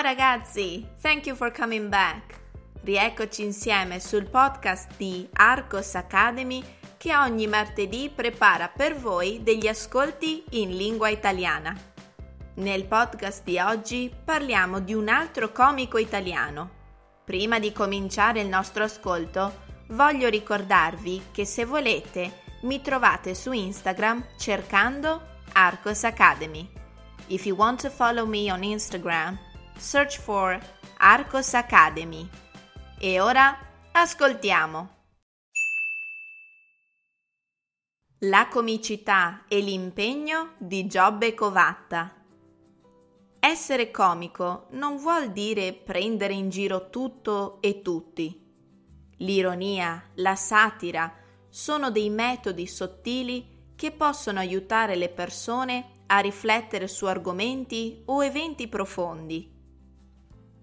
Ciao ragazzi, thank you for coming back. Rieccoci insieme sul podcast di Arcos Academy che ogni martedì prepara per voi degli ascolti in lingua italiana. Nel podcast di oggi parliamo di un altro comico italiano. Prima di cominciare il nostro ascolto, voglio ricordarvi che se volete mi trovate su Instagram cercando Arcos Academy. If you want to follow me on Instagram, search for Arcos Academy. E ora ascoltiamo. La comicità e l'impegno di Giobbe Covatta. Essere comico non vuol dire prendere in giro tutto e tutti. L'ironia, la satira sono dei metodi sottili che possono aiutare le persone a riflettere su argomenti o eventi profondi.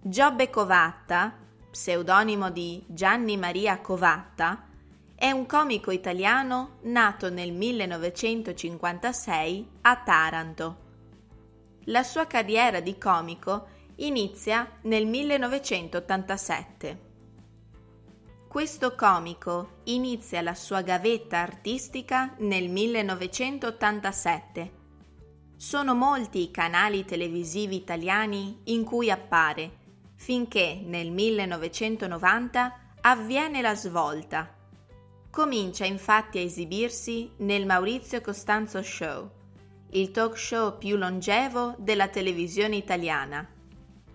Giobbe Covatta, pseudonimo di Gianni Maria Covatta, è un comico italiano nato nel 1956 a Taranto. La sua carriera di comico inizia nel 1987. Questo comico inizia la sua gavetta artistica nel 1987. Sono molti i canali televisivi italiani in cui appare, finché nel 1990 avviene la svolta Comincia infatti a esibirsi nel Maurizio Costanzo Show, il talk show più longevo della televisione italiana.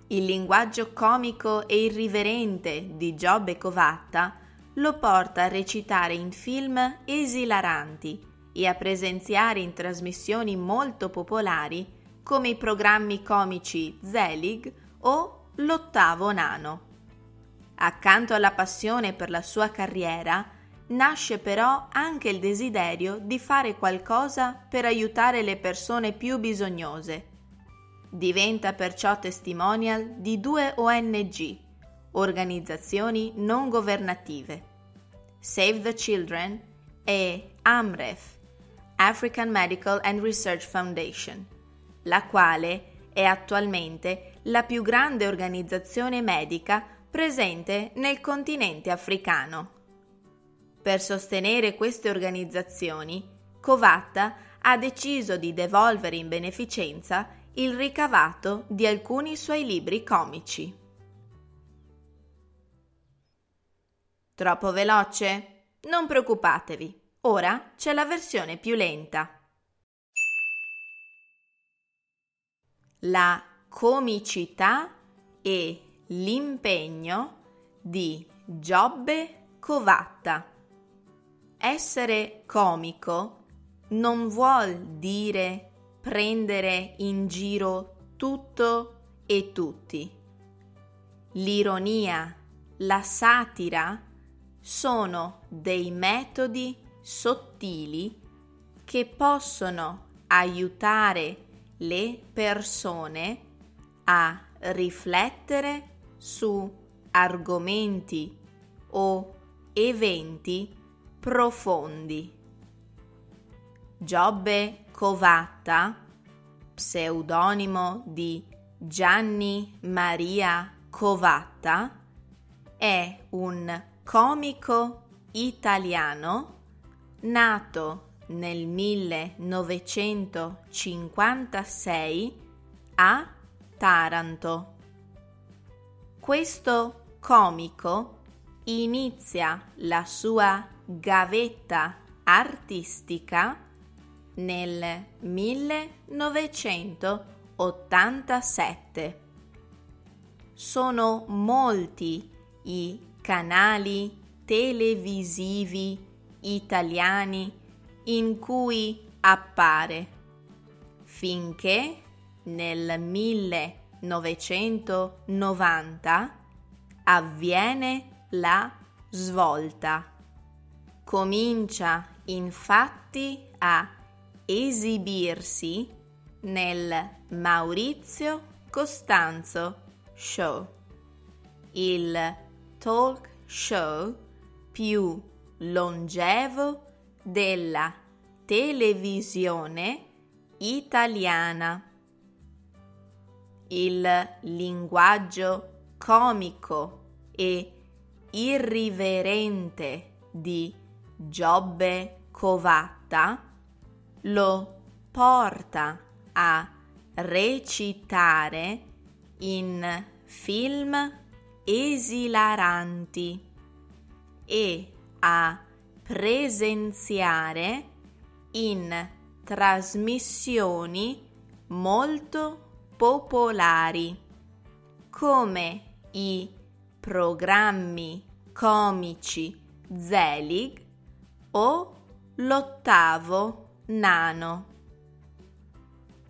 Il linguaggio comico e irriverente di Giobbe Covatta lo porta a recitare in film esilaranti e a presenziare in trasmissioni molto popolari come i programmi comici Zelig o L'ottavo nano. Accanto alla passione per la sua carriera, nasce però anche il desiderio di fare qualcosa per aiutare le persone più bisognose. Diventa perciò testimonial di due ONG, organizzazioni non governative, Save the Children e AMREF, African Medical and Research Foundation, la quale è attualmente la più grande organizzazione medica presente nel continente africano. Per sostenere queste organizzazioni, Covatta ha deciso di devolvere in beneficenza il ricavato di alcuni suoi libri comici. Troppo veloce? Non preoccupatevi, ora c'è la versione più lenta. La comicità e l'impegno di Giobbe Covatta. Essere comico non vuol dire prendere in giro tutto e tutti. L'ironia, la satira sono dei metodi sottili che possono aiutare le persone a riflettere su argomenti o eventi profondi. Giobbe Covatta, pseudonimo di Gianni Maria Covatta, è un comico italiano nato nel 1956 a Taranto. Questo comico inizia la sua gavetta artistica nel 1987. Sono molti i canali televisivi italiani in cui appare, finché nel 1990 avviene la svolta. Comincia infatti a esibirsi nel Maurizio Costanzo Show, il talk show più longevo della televisione italiana. il linguaggio comico e irriverente di Giobbe Covatta lo porta a recitare in film esilaranti e a presenziare in trasmissioni molto popolari come i programmi comici Zelig o l'ottavo nano.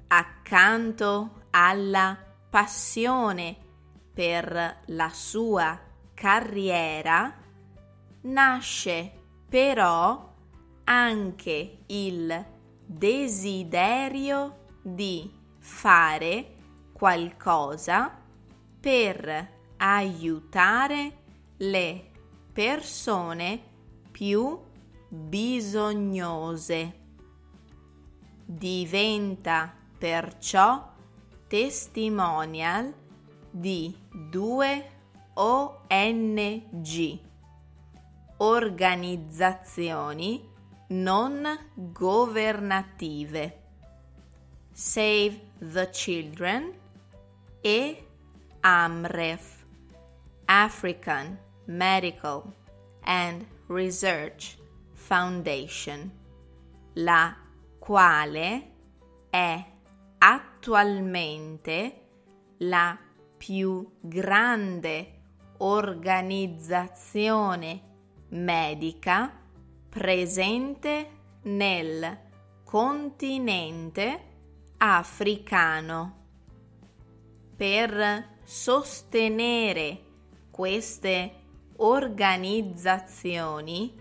Accanto alla passione per la sua carriera nasce però anche il desiderio di fare qualcosa per aiutare le persone più bisognose. Diventa perciò testimonial di due ONG, organizzazioni non governative, Save the Children e AMREF, African Medical and Research Foundation, la quale è attualmente la più grande organizzazione medica presente nel continente africano. Per sostenere queste organizzazioni,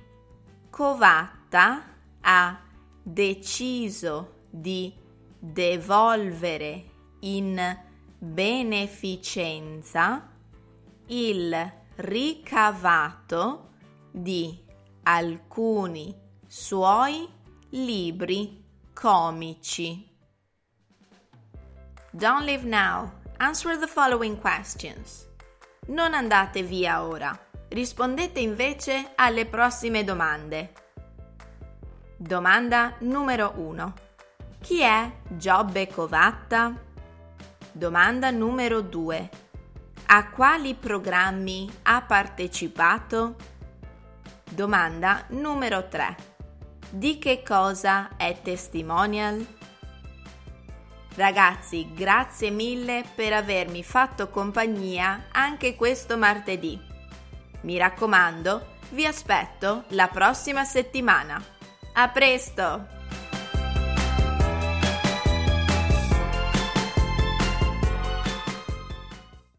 Covatta ha deciso di devolvere in beneficenza il ricavato di alcuni suoi libri comici. Don't leave now. Answer the following questions. Non andate via ora. Rispondete invece alle prossime domande. Domanda numero 1. Chi è Giobbe Covatta? Domanda numero 2. A quali programmi ha partecipato? Domanda numero 3. Di che cosa è testimonial? Ragazzi, grazie mille per avermi fatto compagnia anche questo martedì. Mi raccomando, vi aspetto la prossima settimana. A presto!